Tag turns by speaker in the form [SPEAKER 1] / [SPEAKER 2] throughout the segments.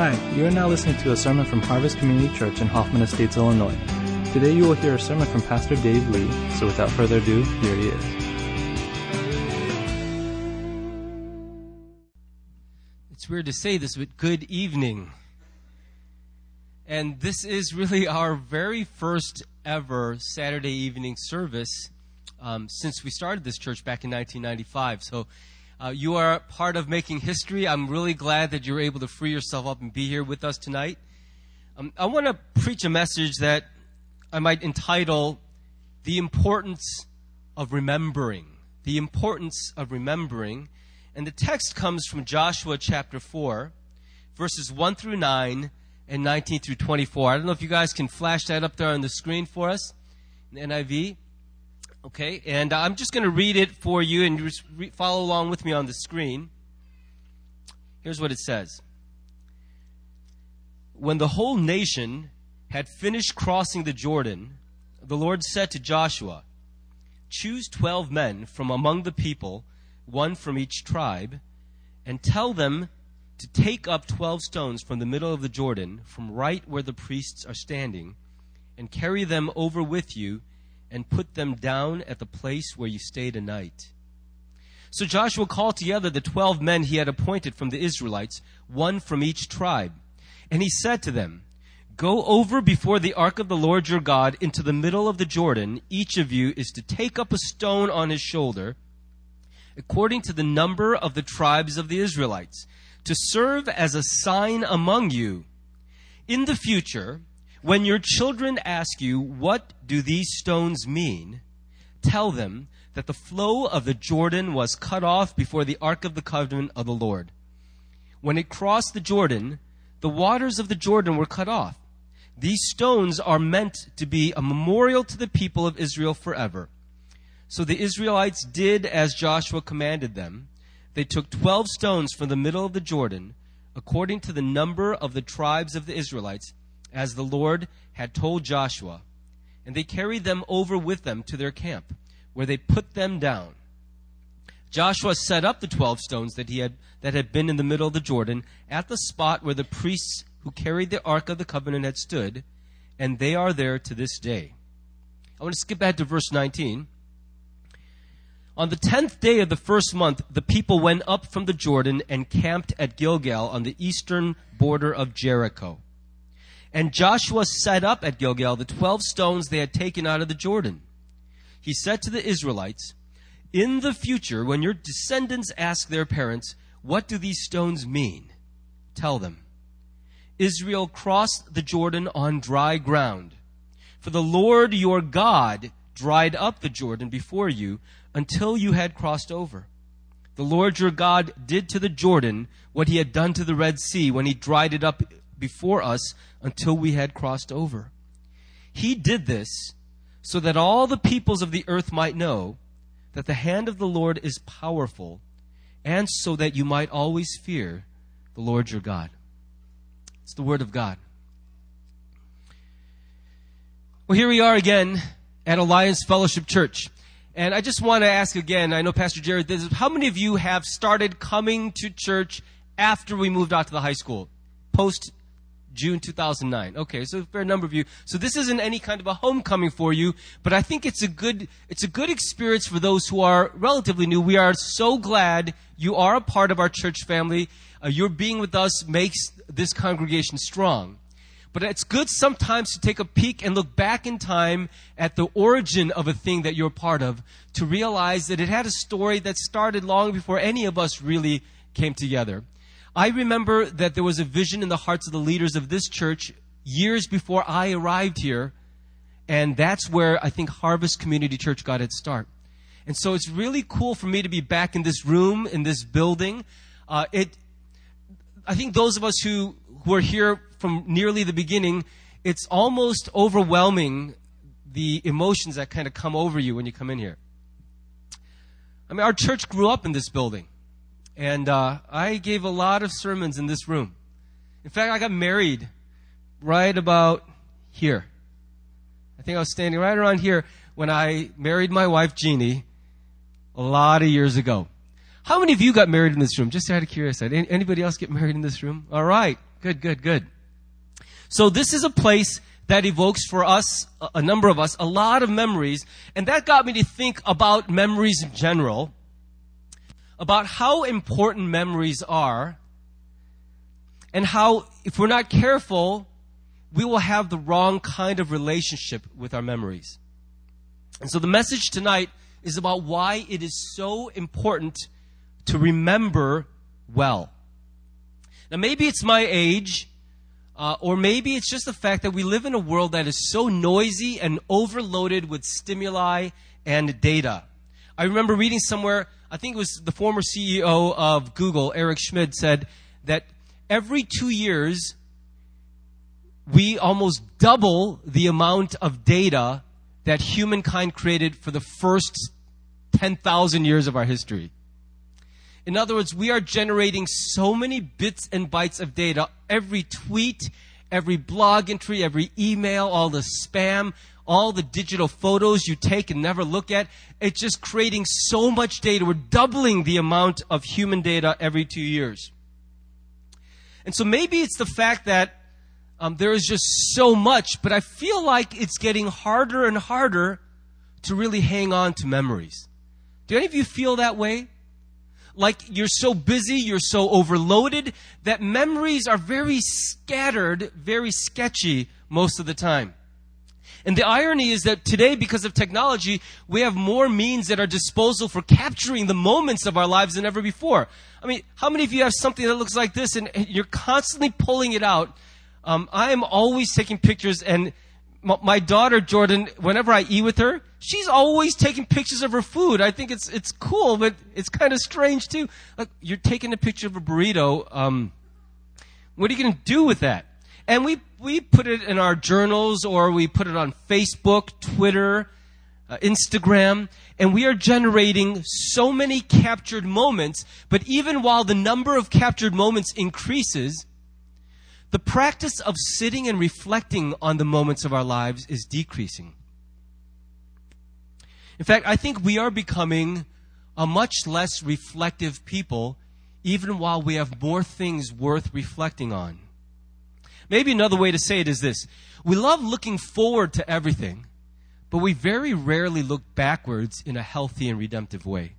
[SPEAKER 1] Hi, you are now listening to a sermon from Harvest Community Church in Hoffman Estates, Illinois. Today you will hear a sermon from Pastor Dave Lee, so without further ado, here he is.
[SPEAKER 2] It's weird to say this, but good evening. And this is really our very first ever Saturday evening service um, since we started this church back in 1995. So uh, you are part of making history. I'm really glad that you're able to free yourself up and be here with us tonight. Um, I want to preach a message that I might entitle The Importance of Remembering. The Importance of Remembering. And the text comes from Joshua chapter 4, verses 1 through 9 and 19 through 24. I don't know if you guys can flash that up there on the screen for us NIV. Okay, and uh, I'm just going to read it for you and you just re- follow along with me on the screen. Here's what it says When the whole nation had finished crossing the Jordan, the Lord said to Joshua, Choose twelve men from among the people, one from each tribe, and tell them to take up twelve stones from the middle of the Jordan, from right where the priests are standing, and carry them over with you and put them down at the place where you stayed a night. So Joshua called together the twelve men he had appointed from the Israelites, one from each tribe. And he said to them, Go over before the ark of the Lord your God into the middle of the Jordan. Each of you is to take up a stone on his shoulder, according to the number of the tribes of the Israelites, to serve as a sign among you. In the future, when your children ask you, What do these stones mean? tell them that the flow of the Jordan was cut off before the ark of the covenant of the Lord. When it crossed the Jordan, the waters of the Jordan were cut off. These stones are meant to be a memorial to the people of Israel forever. So the Israelites did as Joshua commanded them. They took 12 stones from the middle of the Jordan, according to the number of the tribes of the Israelites, as the Lord had told Joshua, and they carried them over with them to their camp, where they put them down. Joshua set up the twelve stones that he had that had been in the middle of the Jordan at the spot where the priests who carried the ark of the covenant had stood, and they are there to this day. I want to skip ahead to verse 19. On the tenth day of the first month, the people went up from the Jordan and camped at Gilgal on the eastern border of Jericho. And Joshua set up at Gilgal the twelve stones they had taken out of the Jordan. He said to the Israelites, In the future, when your descendants ask their parents, What do these stones mean? Tell them, Israel crossed the Jordan on dry ground. For the Lord your God dried up the Jordan before you until you had crossed over. The Lord your God did to the Jordan what he had done to the Red Sea when he dried it up before us until we had crossed over. He did this so that all the peoples of the earth might know that the hand of the Lord is powerful, and so that you might always fear the Lord your God. It's the Word of God. Well, here we are again at Alliance Fellowship Church. And I just want to ask again, I know Pastor Jared, this is, how many of you have started coming to church after we moved out to the high school? Post June 2009. Okay, so a fair number of you. So this isn't any kind of a homecoming for you, but I think it's a good, it's a good experience for those who are relatively new. We are so glad you are a part of our church family. Uh, your being with us makes this congregation strong. But it's good sometimes to take a peek and look back in time at the origin of a thing that you're part of to realize that it had a story that started long before any of us really came together. I remember that there was a vision in the hearts of the leaders of this church years before I arrived here. And that's where I think Harvest Community Church got its start. And so it's really cool for me to be back in this room, in this building. Uh, it, I think those of us who, who are here from nearly the beginning, it's almost overwhelming the emotions that kind of come over you when you come in here. I mean, our church grew up in this building. And uh, I gave a lot of sermons in this room. In fact, I got married right about here. I think I was standing right around here when I married my wife, Jeannie, a lot of years ago. How many of you got married in this room? Just out of curiosity. Anybody else get married in this room? All right. Good, good, good. So this is a place that evokes for us, a number of us, a lot of memories. And that got me to think about memories in general, about how important memories are, and how, if we're not careful, we will have the wrong kind of relationship with our memories. And so the message tonight is about why it is so important to remember well. Now, maybe it's my age, uh, or maybe it's just the fact that we live in a world that is so noisy and overloaded with stimuli and data. I remember reading somewhere, I think it was the former CEO of Google, Eric Schmidt, said that every two years, we almost double the amount of data that humankind created for the first 10,000 years of our history. In other words, we are generating so many bits and bytes of data. Every tweet, every blog entry, every email, all the spam, all the digital photos you take and never look at. It's just creating so much data. We're doubling the amount of human data every two years. And so maybe it's the fact that um, there is just so much, but I feel like it's getting harder and harder to really hang on to memories. Do any of you feel that way? Like you're so busy, you're so overloaded that memories are very scattered, very sketchy most of the time. And the irony is that today, because of technology, we have more means at our disposal for capturing the moments of our lives than ever before. I mean, how many of you have something that looks like this and you're constantly pulling it out? Um, I am always taking pictures and my daughter Jordan, whenever I eat with her, she's always taking pictures of her food. I think it's it's cool, but it's kind of strange too. Like you're taking a picture of a burrito. Um, what are you going to do with that? And we we put it in our journals, or we put it on Facebook, Twitter, uh, Instagram, and we are generating so many captured moments. But even while the number of captured moments increases, the practice of sitting and reflecting on the moments of our lives is decreasing. In fact, I think we are becoming a much less reflective people, even while we have more things worth reflecting on. Maybe another way to say it is this we love looking forward to everything, but we very rarely look backwards in a healthy and redemptive way.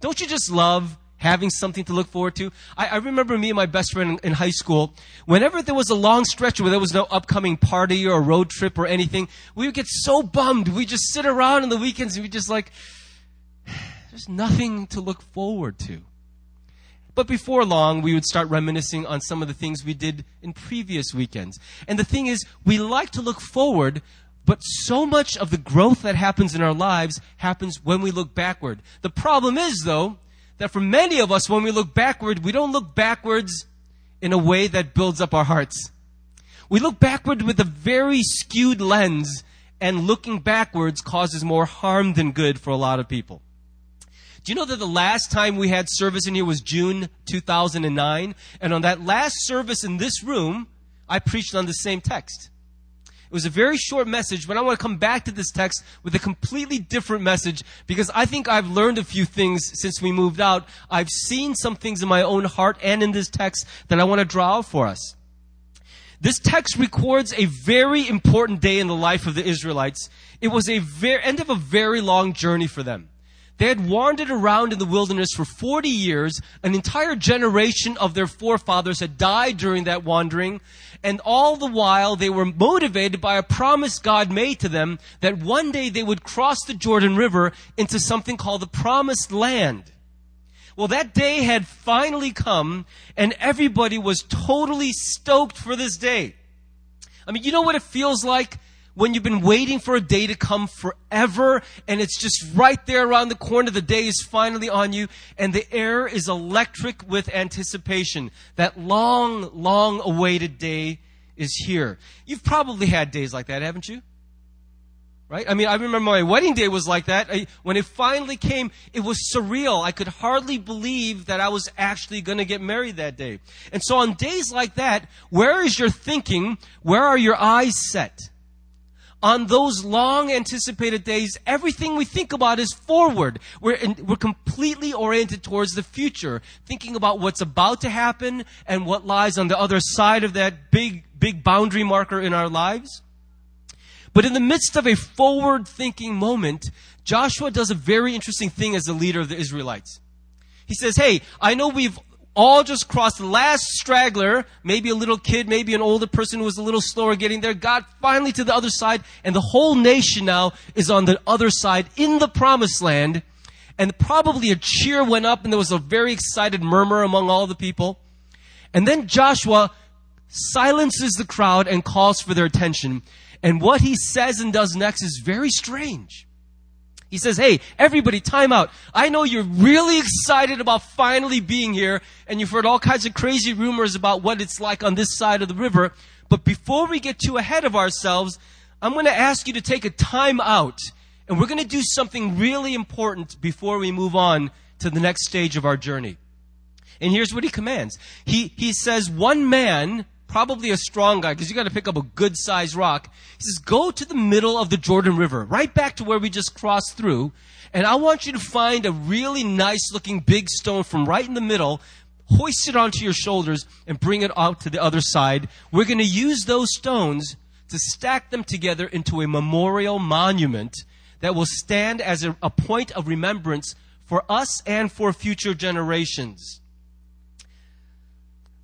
[SPEAKER 2] Don't you just love having something to look forward to. I, I remember me and my best friend in, in, high school, whenever there was a long stretch where there was no upcoming party or road trip or anything, we would get so bummed. We just sit around on the weekends and we just like, there's nothing to look forward to. But before long, we would start reminiscing on some of the things we did in previous weekends. And the thing is, we like to look forward, but so much of the growth that happens in our lives happens when we look backward. The problem is, though, that for many of us, when we look backward, we don't look backwards in a way that builds up our hearts. We look backward with a very skewed lens, and looking backwards causes more harm than good for a lot of people. Do you know that the last time we had service in here was June 2009? And on that last service in this room, I preached on the same text. It was a very short message, but I want to come back to this text with a completely different message because I think I've learned a few things since we moved out. I've seen some things in my own heart and in this text that I want to draw out for us. This text records a very important day in the life of the Israelites. It was a very, end of a very long journey for them. They had wandered around in the wilderness for 40 years. An entire generation of their forefathers had died during that wandering. And all the while, they were motivated by a promise God made to them that one day they would cross the Jordan River into something called the Promised Land. Well, that day had finally come, and everybody was totally stoked for this day. I mean, you know what it feels like when you've been waiting for a day to come forever and it's just right there around the corner. The day is finally on you and the air is electric with anticipation. That long, long awaited day is here. You've probably had days like that, haven't you? Right? I mean, I remember my wedding day was like that. I, when it finally came, it was surreal. I could hardly believe that I was actually going to get married that day. And so on days like that, where is your thinking? Where are your eyes set? On those long anticipated days, everything we think about is forward. We're, in, we're completely oriented towards the future, thinking about what's about to happen and what lies on the other side of that big, big boundary marker in our lives. But in the midst of a forward thinking moment, Joshua does a very interesting thing as the leader of the Israelites. He says, Hey, I know we've all just crossed the last straggler, maybe a little kid, maybe an older person who was a little slower getting there, got finally to the other side, and the whole nation now is on the other side in the promised land. And probably a cheer went up and there was a very excited murmur among all the people. And then Joshua silences the crowd and calls for their attention. And what he says and does next is very strange. He says, Hey, everybody, time out. I know you're really excited about finally being here, and you've heard all kinds of crazy rumors about what it's like on this side of the river. But before we get too ahead of ourselves, I'm going to ask you to take a time out, and we're going to do something really important before we move on to the next stage of our journey. And here's what he commands. He, he says, one man probably a strong guy because you got to pick up a good sized rock. He says, go to the middle of the Jordan River, right back to where we just crossed through. And I want you to find a really nice looking big stone from right in the middle, hoist it onto your shoulders and bring it out to the other side. We're going to use those stones to stack them together into a memorial monument that will stand as a, a point of remembrance for us and for future generations.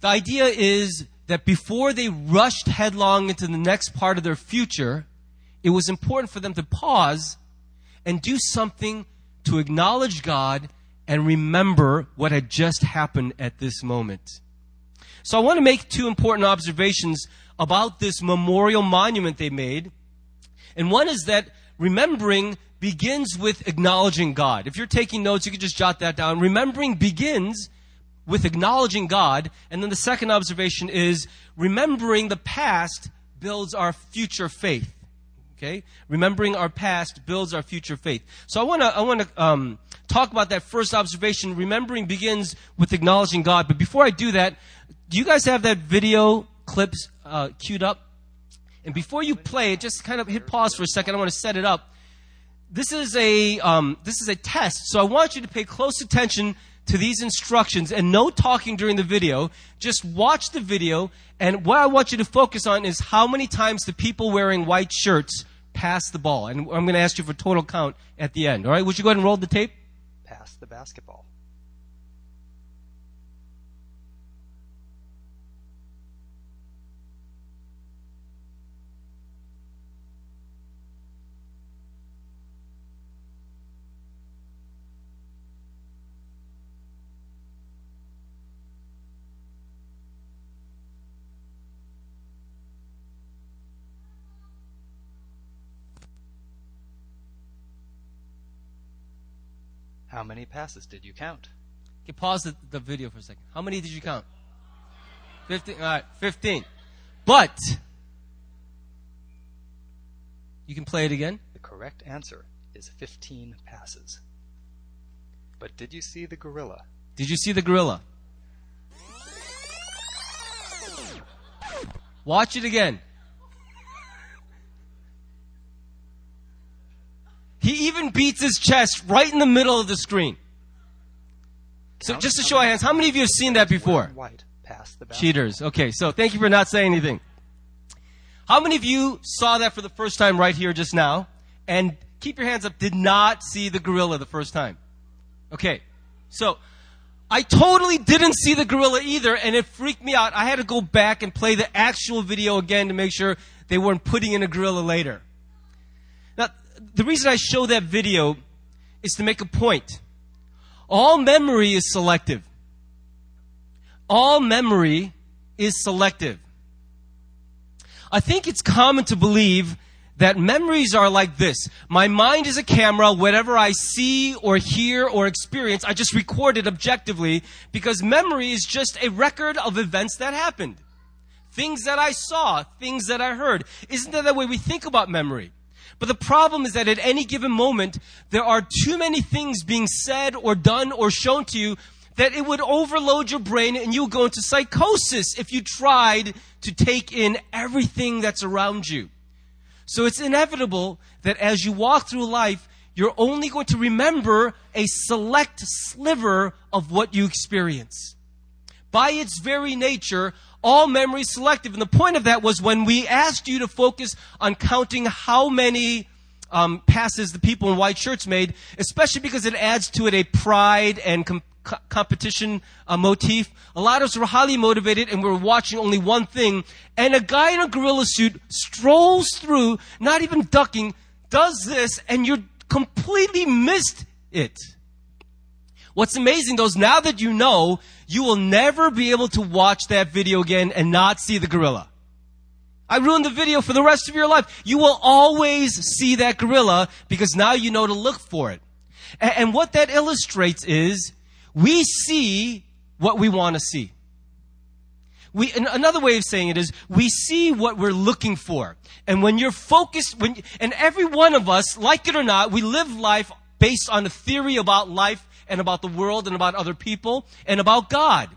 [SPEAKER 2] The idea is that before they rushed headlong into the next part of their future, it was important for them to pause and do something to acknowledge God and remember what had just happened at this moment. So I want to make two important observations about this memorial monument they made. And one is that remembering begins with acknowledging God. If you're taking notes, you can just jot that down. Remembering begins with acknowledging God. And then the second observation is remembering the past builds our future faith. Okay? Remembering our past builds our future faith. So I want to, I want to, um, talk about that first observation. Remembering begins with acknowledging God. But before I do that, do you guys have that video clips, uh, queued up? And before you play it, just kind of hit pause for a second. I want to set it up. This is a, um, this is a test. So I want you to pay close attention to these instructions and no talking during the video. Just watch the video. And what I want you to focus on is how many times the people wearing white shirts pass the ball. And I'm going to ask you for total count at the end. All right. Would you go ahead and roll the tape?
[SPEAKER 3] Pass the basketball. How many passes did you count?
[SPEAKER 2] Okay, pause the, the video for a second. How many did you count? 15. All right, 15. But, you can play it again.
[SPEAKER 3] The correct answer is 15 passes. But did you see the gorilla?
[SPEAKER 2] Did you see the gorilla? Watch it again. He even beats his chest right in the middle of the screen. So just to show our hands, how many of you have seen that before?
[SPEAKER 3] White. Pass the
[SPEAKER 2] Cheaters. Okay, so thank you for not saying anything. How many of you saw that for the first time right here just now? And keep your hands up, did not see the gorilla the first time? Okay, so I totally didn't see the gorilla either, and it freaked me out. I had to go back and play the actual video again to make sure they weren't putting in a gorilla later the reason I show that video is to make a point. All memory is selective. All memory is selective. I think it's common to believe that memories are like this. My mind is a camera. Whatever I see or hear or experience, I just record it objectively because memory is just a record of events that happened. Things that I saw, things that I heard. Isn't that the way we think about memory? But the problem is that at any given moment, there are too many things being said or done or shown to you that it would overload your brain and you'll go into psychosis if you tried to take in everything that's around you. So it's inevitable that as you walk through life, you're only going to remember a select sliver of what you experience. By its very nature, all memory selective. And the point of that was when we asked you to focus on counting how many um, passes the people in white shirts made, especially because it adds to it a pride and com- competition uh, motif. A lot of us were highly motivated and we were watching only one thing. And a guy in a gorilla suit strolls through, not even ducking, does this, and you're completely missed it. What's amazing though is now that you know, you will never be able to watch that video again and not see the gorilla. I ruined the video for the rest of your life. You will always see that gorilla because now you know to look for it. And, what that illustrates is we see what we want to see. We, another way of saying it is we see what we're looking for. And when you're focused, when, and every one of us, like it or not, we live life based on a theory about life and about the world and about other people and about God.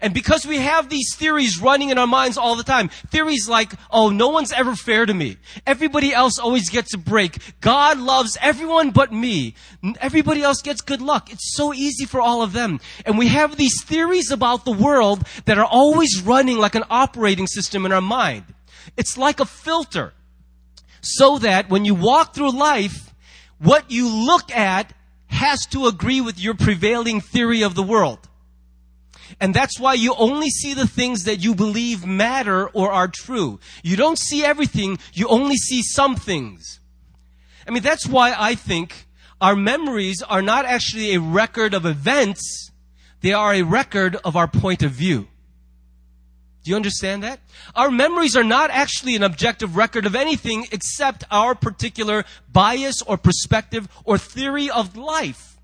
[SPEAKER 2] And because we have these theories running in our minds all the time, theories like, oh, no one's ever fair to me. Everybody else always gets a break. God loves everyone but me. Everybody else gets good luck. It's so easy for all of them. And we have these theories about the world that are always running like an operating system in our mind. It's like a filter. So that when you walk through life, what you look at has to agree with your prevailing theory of the world. And that's why you only see the things that you believe matter or are true. You don't see everything, you only see some things. I mean, that's why I think our memories are not actually a record of events, they are a record of our point of view. Do you understand that? Our memories are not actually an objective record of anything except our particular bias or perspective or theory of life.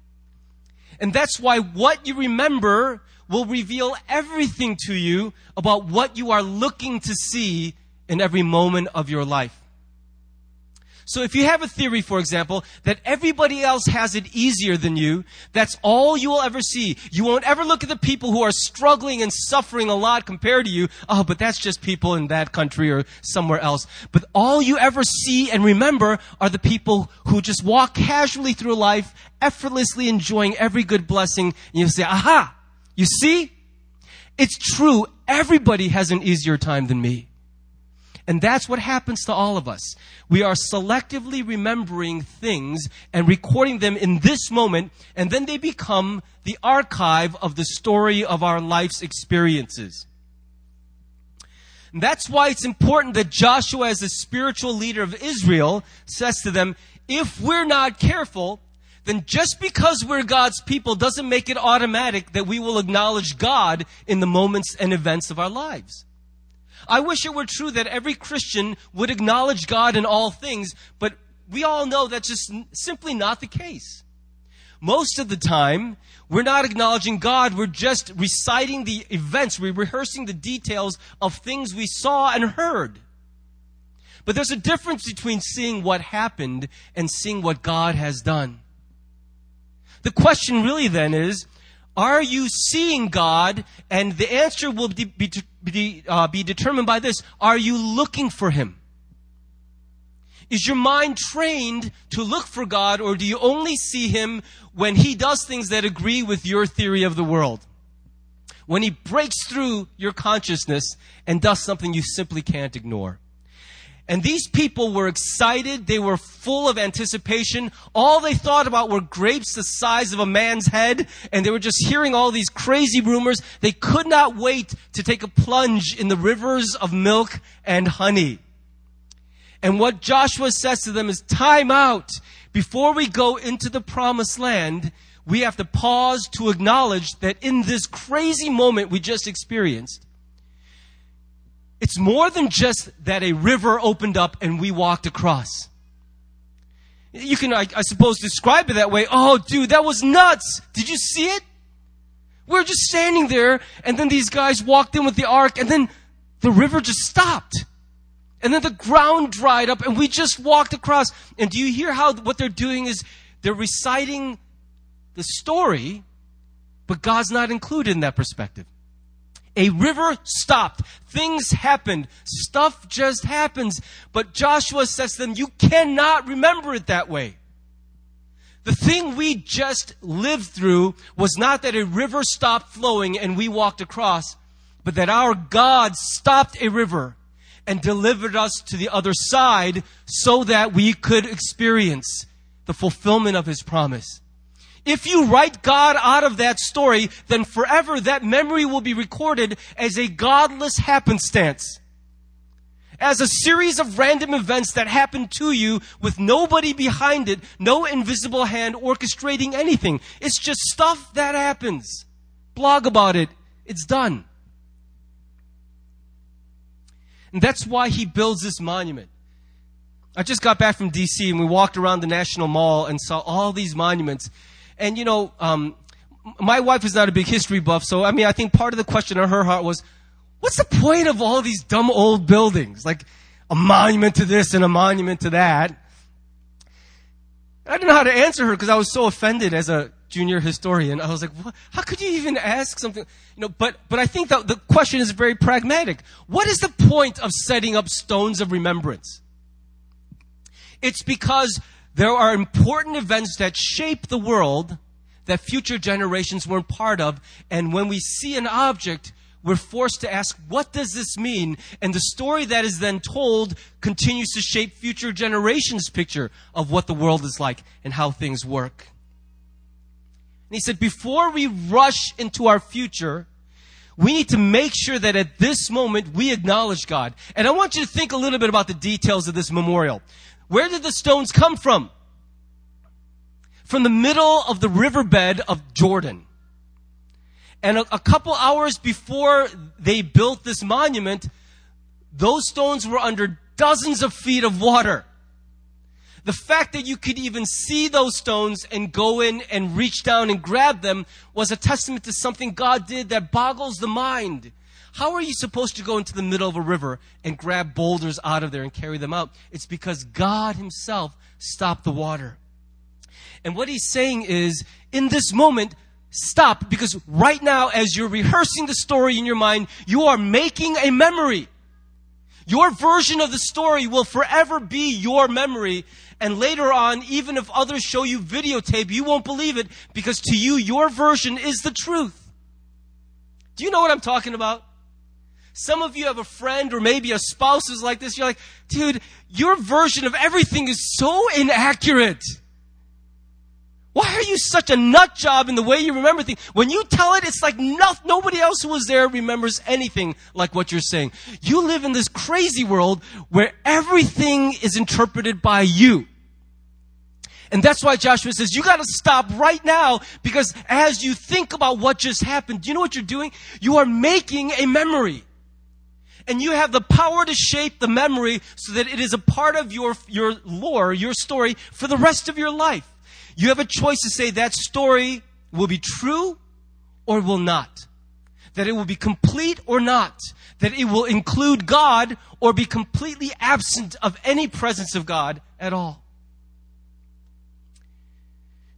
[SPEAKER 2] And that's why what you remember will reveal everything to you about what you are looking to see in every moment of your life. So if you have a theory, for example, that everybody else has it easier than you, that's all you will ever see. You won't ever look at the people who are struggling and suffering a lot compared to you. Oh, but that's just people in that country or somewhere else. But all you ever see and remember are the people who just walk casually through life, effortlessly enjoying every good blessing. And you say, aha, you see? It's true. Everybody has an easier time than me. And that's what happens to all of us. We are selectively remembering things and recording them in this moment, and then they become the archive of the story of our life's experiences. And that's why it's important that Joshua, as the spiritual leader of Israel, says to them, if we're not careful, then just because we're God's people doesn't make it automatic that we will acknowledge God in the moments and events of our lives. I wish it were true that every Christian would acknowledge God in all things, but we all know that's just simply not the case. Most of the time, we're not acknowledging God, we're just reciting the events, we're rehearsing the details of things we saw and heard. But there's a difference between seeing what happened and seeing what God has done. The question really then is, are you seeing God? And the answer will be, be, uh, be determined by this. Are you looking for Him? Is your mind trained to look for God, or do you only see Him when He does things that agree with your theory of the world? When He breaks through your consciousness and does something you simply can't ignore? And these people were excited. They were full of anticipation. All they thought about were grapes the size of a man's head. And they were just hearing all these crazy rumors. They could not wait to take a plunge in the rivers of milk and honey. And what Joshua says to them is time out. Before we go into the promised land, we have to pause to acknowledge that in this crazy moment we just experienced, it's more than just that a river opened up and we walked across. You can, I, I, suppose, describe it that way. Oh, dude, that was nuts. Did you see it? We were just standing there, and then these guys walked in with the ark, and then the river just stopped. And then the ground dried up, and we just walked across. And do you hear how what they're doing is they're reciting the story, but God's not included in that perspective. A river stopped. Things happened. Stuff just happens. But Joshua says to them, you cannot remember it that way. The thing we just lived through was not that a river stopped flowing and we walked across, but that our God stopped a river and delivered us to the other side so that we could experience the fulfillment of His promise. If you write God out of that story, then forever that memory will be recorded as a godless happenstance as a series of random events that happen to you with nobody behind it, no invisible hand orchestrating anything. It's just stuff that happens. Blog about it. It's done. And that's why he builds this monument. I just got back from DC and we walked around the National Mall and saw all these monuments. And you know, um, my wife is not a big history buff, so I mean, I think part of the question in her heart was, What's the point of all these dumb old buildings? Like a monument to this and a monument to that. I didn't know how to answer her because I was so offended as a junior historian. I was like, what? how could you even ask something? You know, but, but I think that the question is very pragmatic. What is the point of setting up stones of remembrance? It's because there are important events that shape the world that future generations weren't part of. And when we see an object, we're forced to ask, what does this mean? And the story that is then told continues to shape future generations' picture of what the world is like and how things work. And he said, before we rush into our future, we need to make sure that at this moment we acknowledge God. And I want you to think a little bit about the details of this memorial. Where did the stones come from? From the middle of the riverbed of Jordan. And a, a couple hours before they built this monument, those stones were under dozens of feet of water. The fact that you could even see those stones and go in and reach down and grab them was a testament to something God did that boggles the mind. How are you supposed to go into the middle of a river and grab boulders out of there and carry them out? It's because God Himself stopped the water. And what He's saying is, in this moment, stop because right now, as you're rehearsing the story in your mind, you are making a memory. Your version of the story will forever be your memory. And later on, even if others show you videotape, you won't believe it because to you, your version is the truth. Do you know what I'm talking about? Some of you have a friend or maybe a spouse who's like this. You're like, dude, your version of everything is so inaccurate. Why are you such a nut job in the way you remember things? When you tell it, it's like no, nobody else who was there remembers anything like what you're saying. You live in this crazy world where everything is interpreted by you. And that's why Joshua says, you gotta stop right now because as you think about what just happened, do you know what you're doing? You are making a memory. And you have the power to shape the memory so that it is a part of your, your lore, your story for the rest of your life. You have a choice to say that story will be true or will not. That it will be complete or not. That it will include God or be completely absent of any presence of God at all.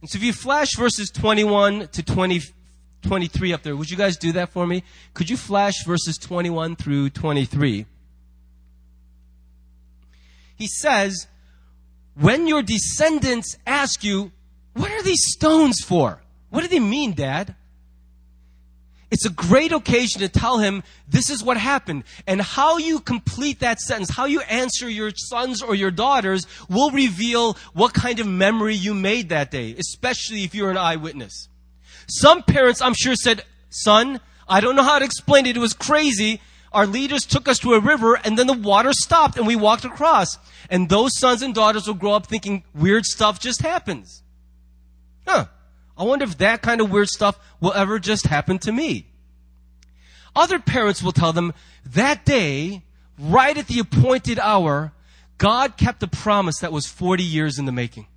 [SPEAKER 2] And so if you flash verses 21 to 20, 23 up there, would you guys do that for me? Could you flash verses 21 through 23? He says, when your descendants ask you, what are these stones for? What do they mean, Dad? It's a great occasion to tell him this is what happened. And how you complete that sentence, how you answer your sons or your daughters will reveal what kind of memory you made that day, especially if you're an eyewitness. Some parents, I'm sure, said, Son, I don't know how to explain it. It was crazy. Our leaders took us to a river and then the water stopped and we walked across. And those sons and daughters will grow up thinking weird stuff just happens. Huh. I wonder if that kind of weird stuff will ever just happen to me. Other parents will tell them that day, right at the appointed hour, God kept a promise that was 40 years in the making.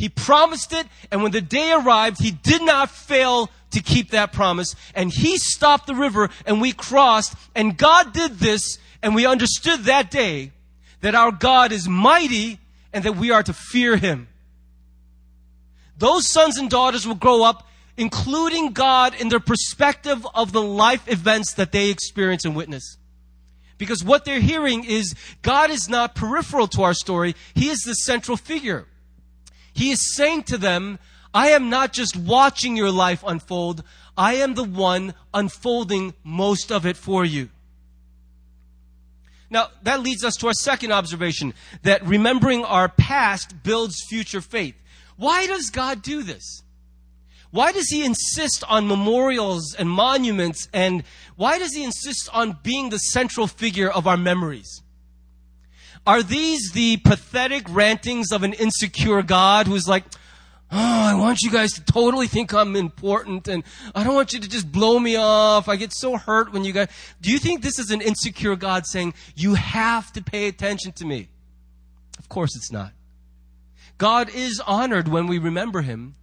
[SPEAKER 2] He promised it, and when the day arrived, He did not fail to keep that promise, and He stopped the river, and we crossed, and God did this, and we understood that day that our God is mighty, and that we are to fear Him. Those sons and daughters will grow up including God in their perspective of the life events that they experience and witness. Because what they're hearing is God is not peripheral to our story, He is the central figure. He is saying to them, I am not just watching your life unfold, I am the one unfolding most of it for you. Now, that leads us to our second observation that remembering our past builds future faith. Why does God do this? Why does he insist on memorials and monuments and why does he insist on being the central figure of our memories? Are these the pathetic rantings of an insecure God who's like, Oh, I want you guys to totally think I'm important and I don't want you to just blow me off. I get so hurt when you guys. Do you think this is an insecure God saying, You have to pay attention to me? Of course it's not. God is honored when we remember Him,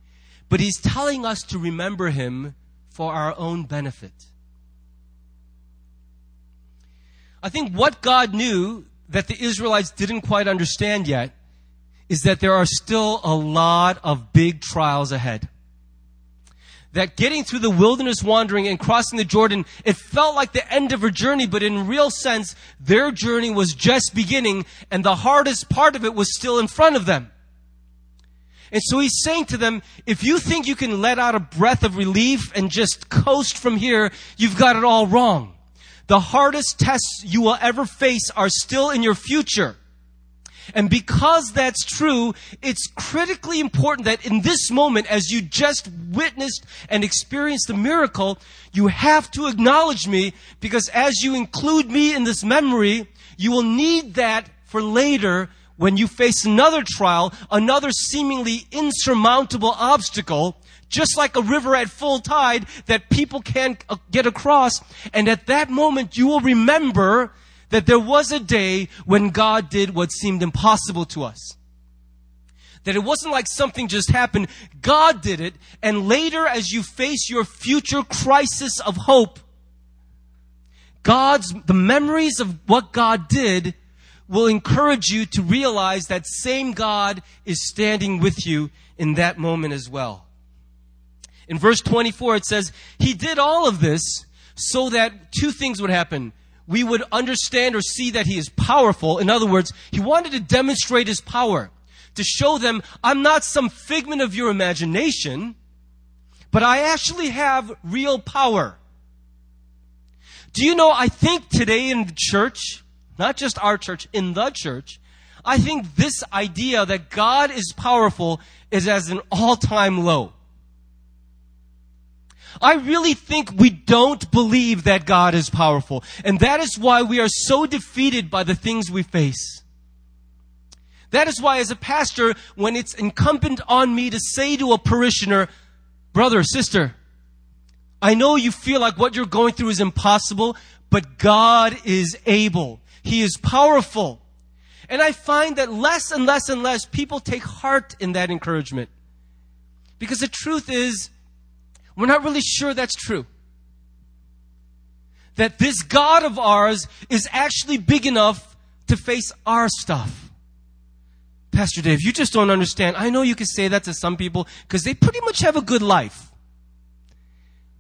[SPEAKER 2] but He's telling us to remember Him for our own benefit. I think what God knew that the Israelites didn't quite understand yet is that there are still a lot of big trials ahead. That getting through the wilderness wandering and crossing the Jordan, it felt like the end of a journey, but in real sense, their journey was just beginning and the hardest part of it was still in front of them. And so he's saying to them, if you think you can let out a breath of relief and just coast from here, you've got it all wrong. The hardest tests you will ever face are still in your future. And because that's true, it's critically important that in this moment, as you just witnessed and experienced the miracle, you have to acknowledge me because as you include me in this memory, you will need that for later when you face another trial, another seemingly insurmountable obstacle, just like a river at full tide that people can't uh, get across. And at that moment, you will remember that there was a day when God did what seemed impossible to us. That it wasn't like something just happened. God did it. And later, as you face your future crisis of hope, God's, the memories of what God did will encourage you to realize that same God is standing with you in that moment as well. In verse 24, it says, He did all of this so that two things would happen we would understand or see that he is powerful. In other words, he wanted to demonstrate his power, to show them, I'm not some figment of your imagination, but I actually have real power. Do you know, I think today in the church, not just our church, in the church, I think this idea that God is powerful is as an all-time low. I really think we don't believe that God is powerful. And that is why we are so defeated by the things we face. That is why as a pastor, when it's incumbent on me to say to a parishioner, brother, sister, I know you feel like what you're going through is impossible, but God is able. He is powerful. And I find that less and less and less people take heart in that encouragement. Because the truth is, we're not really sure that's true. That this God of ours is actually big enough to face our stuff. Pastor Dave, you just don't understand. I know you can say that to some people because they pretty much have a good life.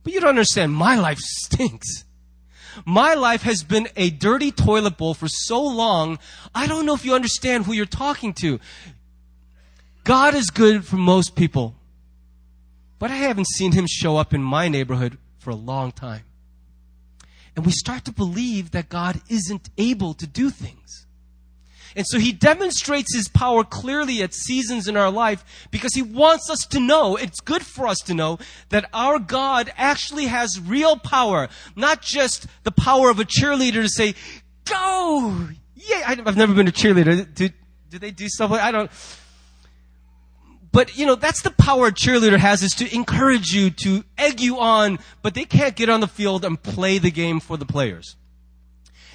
[SPEAKER 2] But you don't understand. My life stinks. My life has been a dirty toilet bowl for so long. I don't know if you understand who you're talking to. God is good for most people. But I haven't seen him show up in my neighborhood for a long time. And we start to believe that God isn't able to do things. And so he demonstrates his power clearly at seasons in our life because he wants us to know, it's good for us to know, that our God actually has real power, not just the power of a cheerleader to say, go! Yeah, I've never been a cheerleader. Do, do they do stuff I don't. But, you know, that's the power a cheerleader has is to encourage you, to egg you on, but they can't get on the field and play the game for the players.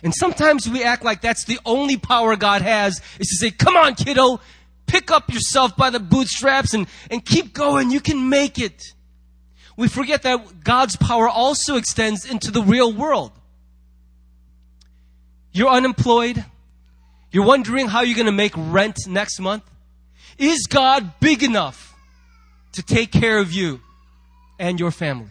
[SPEAKER 2] And sometimes we act like that's the only power God has is to say, come on, kiddo, pick up yourself by the bootstraps and, and keep going. You can make it. We forget that God's power also extends into the real world. You're unemployed. You're wondering how you're going to make rent next month. Is God big enough to take care of you? and your family.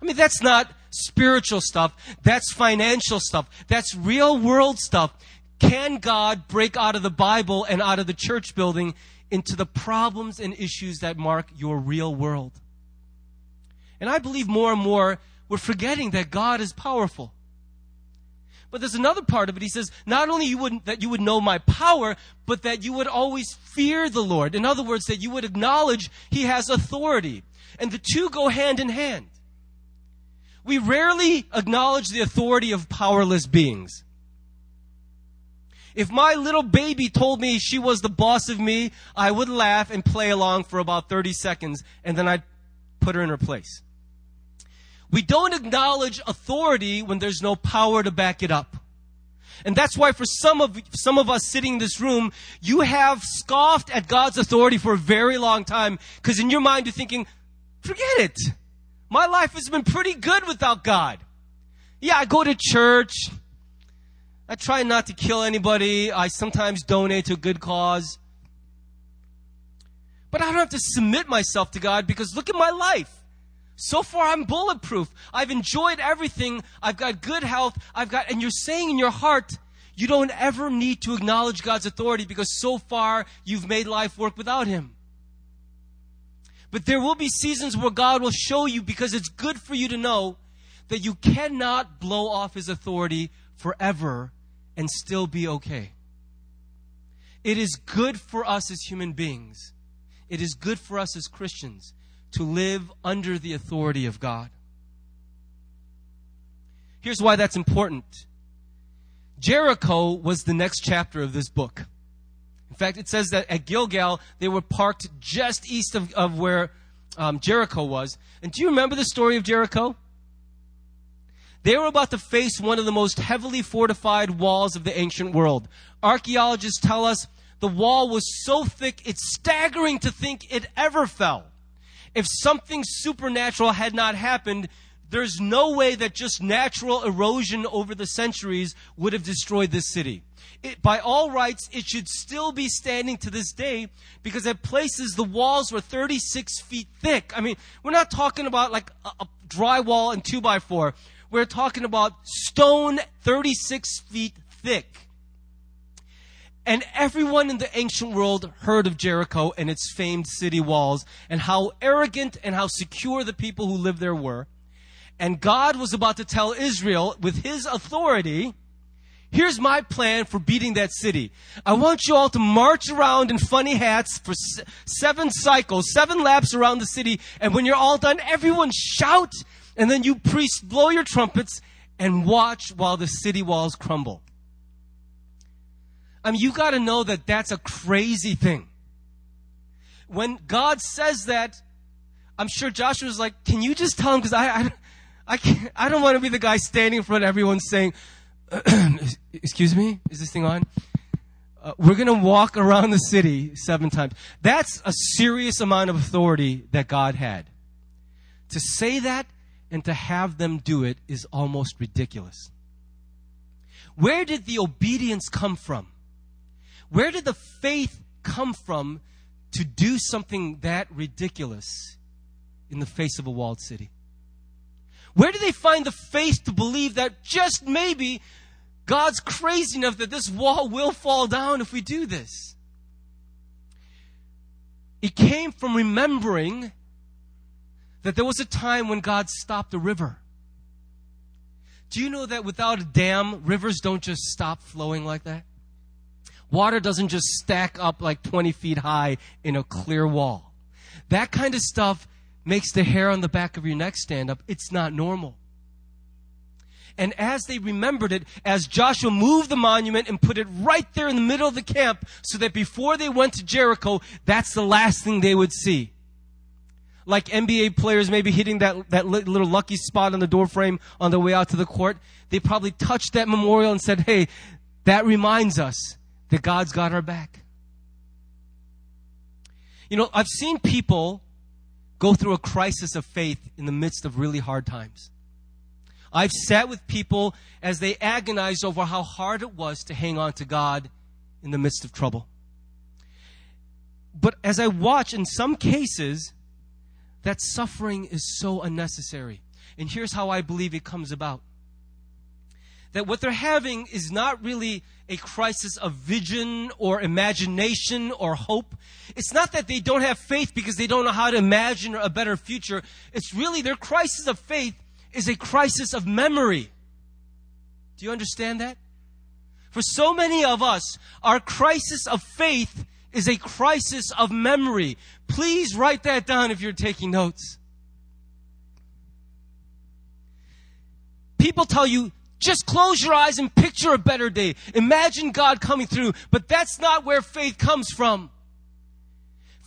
[SPEAKER 2] I mean, that's not spiritual stuff. That's financial stuff. That's real world stuff. Can God break out of the Bible and out of the church building into the problems and issues that mark your real world? And I believe more and more we're forgetting that God is powerful. But there's another part of it. He says, not only you would, that you would know my power, but that you would always fear the Lord. In other words, that you would acknowledge He has authority. And the two go hand in hand. We rarely acknowledge the authority of powerless beings. If my little baby told me she was the boss of me, I would laugh and play along for about 30 seconds and then I'd put her in her place. We don't acknowledge authority when there's no power to back it up. And that's why for some of, some of us sitting in this room, you have scoffed at God's authority for a very long time because in your mind you're thinking, forget it. My life has been pretty good without God. Yeah, I go to church. I try not to kill anybody. I sometimes donate to a good cause. But I don't have to submit myself to God because look at my life. So far, I'm bulletproof. I've enjoyed everything. I've got good health. I've got, and you're saying in your heart, you don't ever need to acknowledge God's authority because so far you've made life work without Him. But there will be seasons where God will show you because it's good for you to know that you cannot blow off His authority forever and still be okay. It is good for us as human beings. It is good for us as Christians to live under the authority of God. Here's why that's important. Jericho was the next chapter of this book. In fact, it says that at Gilgal, they were parked just east of, of where um, Jericho was. And do you remember the story of Jericho? They were about to face one of the most heavily fortified walls of the ancient world. Archaeologists tell us the wall was so thick, it's staggering to think it ever fell. If something supernatural had not happened, there's no way that just natural erosion over the centuries would have destroyed this city. It, by all rights, it should still be standing to this day because at places the walls were 36 feet thick. I mean, we're not talking about like a, a drywall and two by four. We're talking about stone 36 feet thick. And everyone in the ancient world heard of Jericho and its famed city walls and how arrogant and how secure the people who lived there were. And God was about to tell Israel with his authority, here's my plan for beating that city. I want you all to march around in funny hats for seven cycles, seven laps around the city. And when you're all done, everyone shout. And then you priests blow your trumpets and watch while the city walls crumble. I mean, you got to know that that's a crazy thing. When God says that, I'm sure Joshua's like, "Can you just tell him?" Because I, I, I, can't, I don't want to be the guy standing in front of everyone saying, "Excuse me, is this thing on?" Uh, we're going to walk around the city seven times. That's a serious amount of authority that God had. To say that and to have them do it is almost ridiculous. Where did the obedience come from? Where did the faith come from to do something that ridiculous in the face of a walled city? Where do they find the faith to believe that just maybe God's crazy enough that this wall will fall down if we do this? It came from remembering that there was a time when God stopped a river. Do you know that without a dam, rivers don't just stop flowing like that? Water doesn't just stack up like 20 feet high in a clear wall. That kind of stuff makes the hair on the back of your neck stand up. It's not normal. And as they remembered it, as Joshua moved the monument and put it right there in the middle of the camp so that before they went to Jericho, that's the last thing they would see. Like NBA players maybe hitting that, that little lucky spot on the doorframe on their way out to the court, they probably touched that memorial and said, hey, that reminds us that God's got our back. You know, I've seen people go through a crisis of faith in the midst of really hard times. I've sat with people as they agonized over how hard it was to hang on to God in the midst of trouble. But as I watch, in some cases, that suffering is so unnecessary. And here's how I believe it comes about that what they're having is not really a crisis of vision or imagination or hope. It's not that they don't have faith because they don't know how to imagine a better future. It's really their crisis of faith is a crisis of memory. Do you understand that? For so many of us, our crisis of faith is a crisis of memory. Please write that down if you're taking notes. People tell you, just close your eyes and picture a better day. Imagine God coming through. But that's not where faith comes from.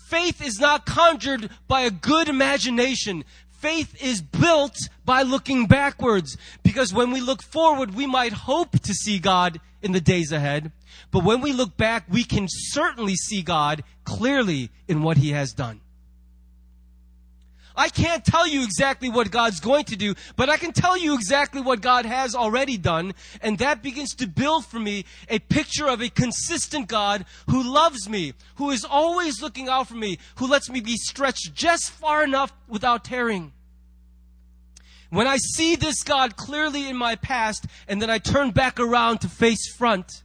[SPEAKER 2] Faith is not conjured by a good imagination. Faith is built by looking backwards. Because when we look forward, we might hope to see God in the days ahead. But when we look back, we can certainly see God clearly in what He has done. I can't tell you exactly what God's going to do, but I can tell you exactly what God has already done, and that begins to build for me a picture of a consistent God who loves me, who is always looking out for me, who lets me be stretched just far enough without tearing. When I see this God clearly in my past, and then I turn back around to face front,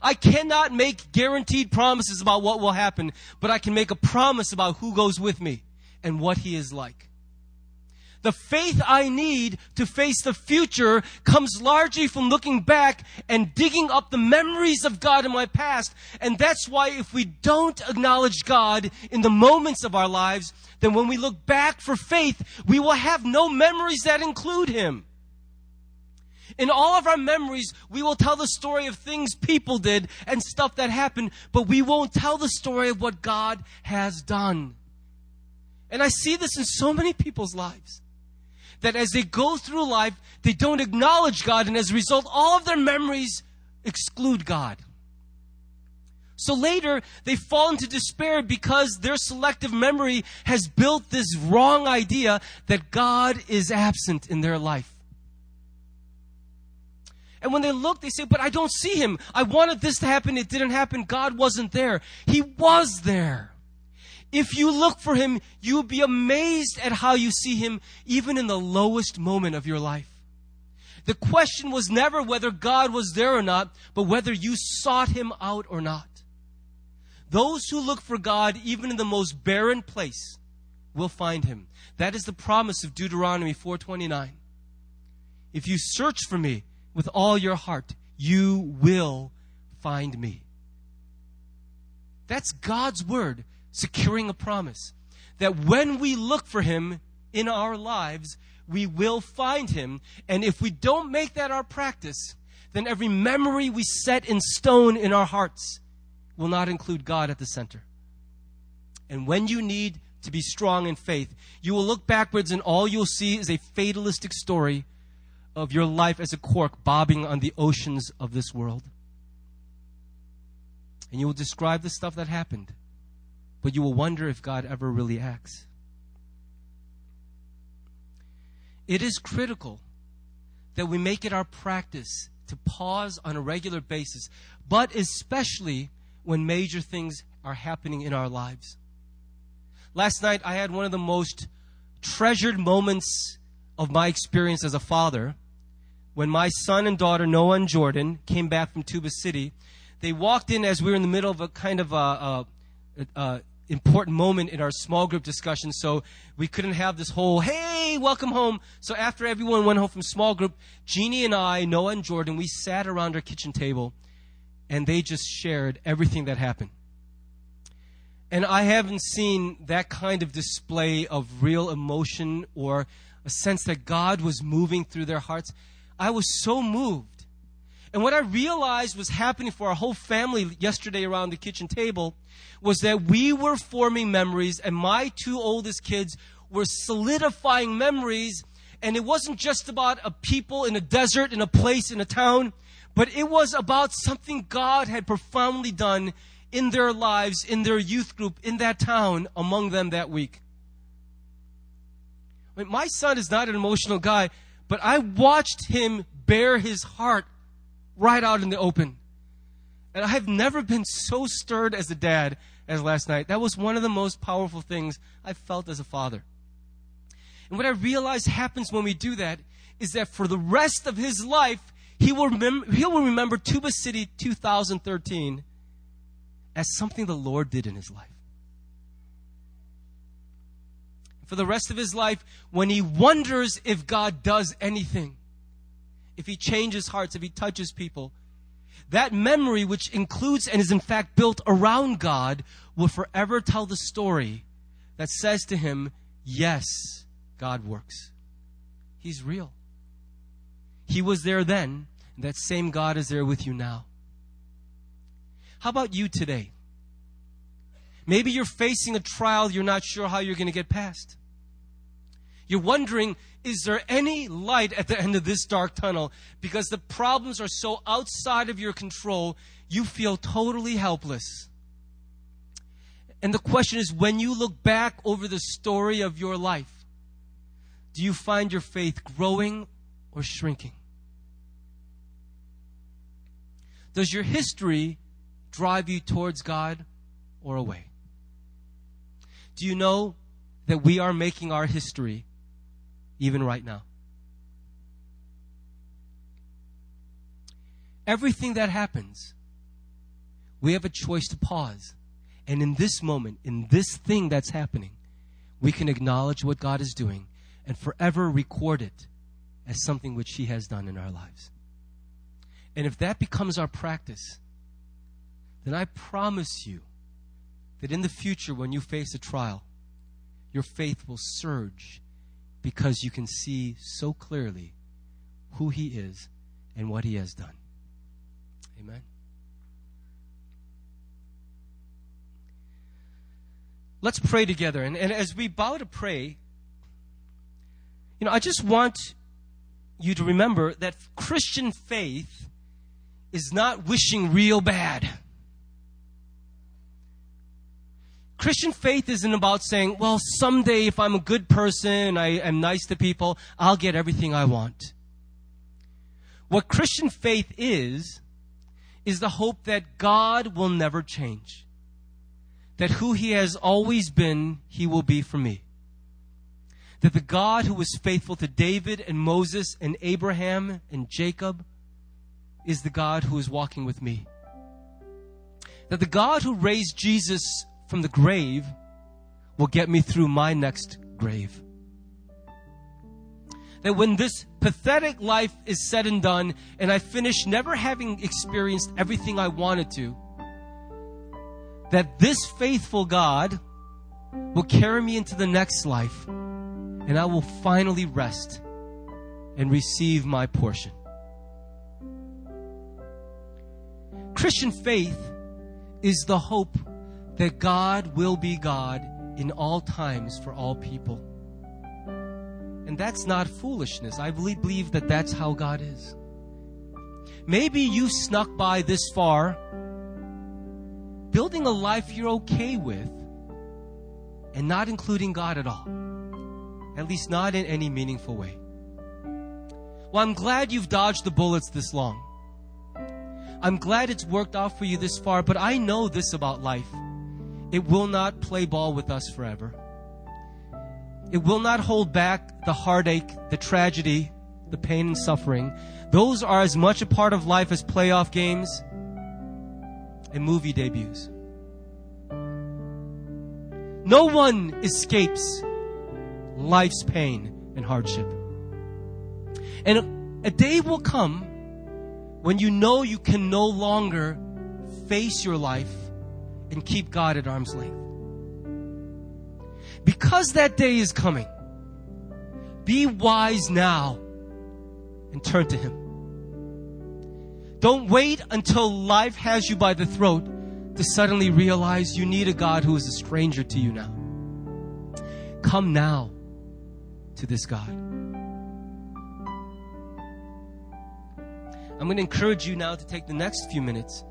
[SPEAKER 2] I cannot make guaranteed promises about what will happen, but I can make a promise about who goes with me and what he is like. The faith I need to face the future comes largely from looking back and digging up the memories of God in my past. And that's why if we don't acknowledge God in the moments of our lives, then when we look back for faith, we will have no memories that include Him. In all of our memories, we will tell the story of things people did and stuff that happened, but we won't tell the story of what God has done. And I see this in so many people's lives. That as they go through life, they don't acknowledge God, and as a result, all of their memories exclude God. So later, they fall into despair because their selective memory has built this wrong idea that God is absent in their life. And when they look, they say, But I don't see him. I wanted this to happen. It didn't happen. God wasn't there. He was there. If you look for him, you'll be amazed at how you see him even in the lowest moment of your life. The question was never whether God was there or not, but whether you sought him out or not. Those who look for God, even in the most barren place, will find him. That is the promise of Deuteronomy 4:29. If you search for me with all your heart, you will find me. That's God's word securing a promise that when we look for Him in our lives, we will find Him. And if we don't make that our practice, then every memory we set in stone in our hearts will not include God at the center. And when you need to be strong in faith, you will look backwards and all you'll see is a fatalistic story of your life as a cork bobbing on the oceans of this world. And you will describe the stuff that happened but you will wonder if God ever really acts. It is critical that we make it our practice to pause on a regular basis, but especially when major things are happening in our lives. Last night, I had one of the most treasured moments of my experience as a father when my son and daughter, Noah and Jordan, came back from Tuba City. They walked in as we were in the middle of a kind of a, a, a important moment in our small group discussion, so we couldn't have this whole, hey, welcome home. So after everyone went home from small group, Jeannie and I, Noah and Jordan, we sat around our kitchen table and they just shared everything that happened. And I haven't seen that kind of display of real emotion or a sense that God was moving through their hearts. I was so moved. And what I realized was happening for our whole family yesterday around the kitchen table was that we were forming memories, and my two oldest kids were solidifying memories. And it wasn't just about a people in a desert, in a place, in a town, but it was about something God had profoundly done in their lives, in their youth group, in that town, among them that week. I mean, my son is not an emotional guy, but I watched him bare his heart right out in the open. And I've never been so stirred as a dad as last night. That was one of the most powerful things I felt as a father. And what I realize happens when we do that is that for the rest of his life, he will remember, he will remember Tuba City 2013 as something the Lord did in his life. For the rest of his life, when he wonders if God does anything, if he changes hearts, if he touches people, that memory, which includes and is in fact built around God, will forever tell the story that says to him, Yes, God works. He's real. He was there then, and that same God is there with you now. How about you today? Maybe you're facing a trial you're not sure how you're going to get past. You're wondering, is there any light at the end of this dark tunnel? Because the problems are so outside of your control, you feel totally helpless. And the question is when you look back over the story of your life, do you find your faith growing or shrinking? Does your history drive you towards God or away? Do you know that we are making our history even right now? Everything that happens, we have a choice to pause. And in this moment, in this thing that's happening, we can acknowledge what God is doing and forever record it as something which He has done in our lives. And if that becomes our practice, then I promise you that in the future, when you face a trial, your faith will surge because you can see so clearly who He is and what He has done. Amen. Let's pray together. And, and as we bow to pray, you know, I just want you to remember that Christian faith is not wishing real bad. Christian faith isn't about saying, well, someday if I'm a good person, I am nice to people, I'll get everything I want. What Christian faith is, is the hope that God will never change. That who He has always been, He will be for me. That the God who was faithful to David and Moses and Abraham and Jacob is the God who is walking with me. That the God who raised Jesus from the grave will get me through my next grave. That when this pathetic life is said and done, and I finish never having experienced everything I wanted to, that this faithful God will carry me into the next life, and I will finally rest and receive my portion. Christian faith is the hope that God will be God in all times for all people. And that's not foolishness. I believe that that's how God is. Maybe you snuck by this far, building a life you're okay with, and not including God at all. At least not in any meaningful way. Well, I'm glad you've dodged the bullets this long. I'm glad it's worked out for you this far, but I know this about life. It will not play ball with us forever. It will not hold back the heartache, the tragedy, the pain and suffering. Those are as much a part of life as playoff games and movie debuts. No one escapes life's pain and hardship. And a, day will come when you know you can no longer face your life and keep God at arm's length. Because that day is coming, be wise now and turn to Him. Don't wait until life has you by the throat to suddenly realize you need a God who is a stranger to you now. Come now to this God. I'm going to encourage you now to take the next few minutes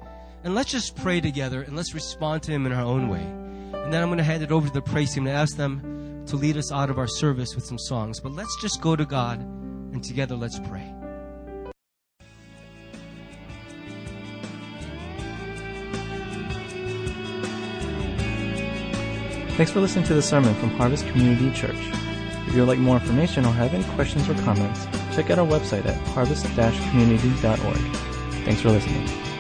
[SPEAKER 2] and let's just pray together and let's respond to Him in our own way. And then I'm going to hand it over to the praise team and ask them to lead us out of our service with some songs. But let's just go to God and together let's pray.
[SPEAKER 1] Thanks for listening to the sermon from Harvest Community Church. If you would like more information or have any questions or comments, check out our website at harvest-community.org. Thanks for listening.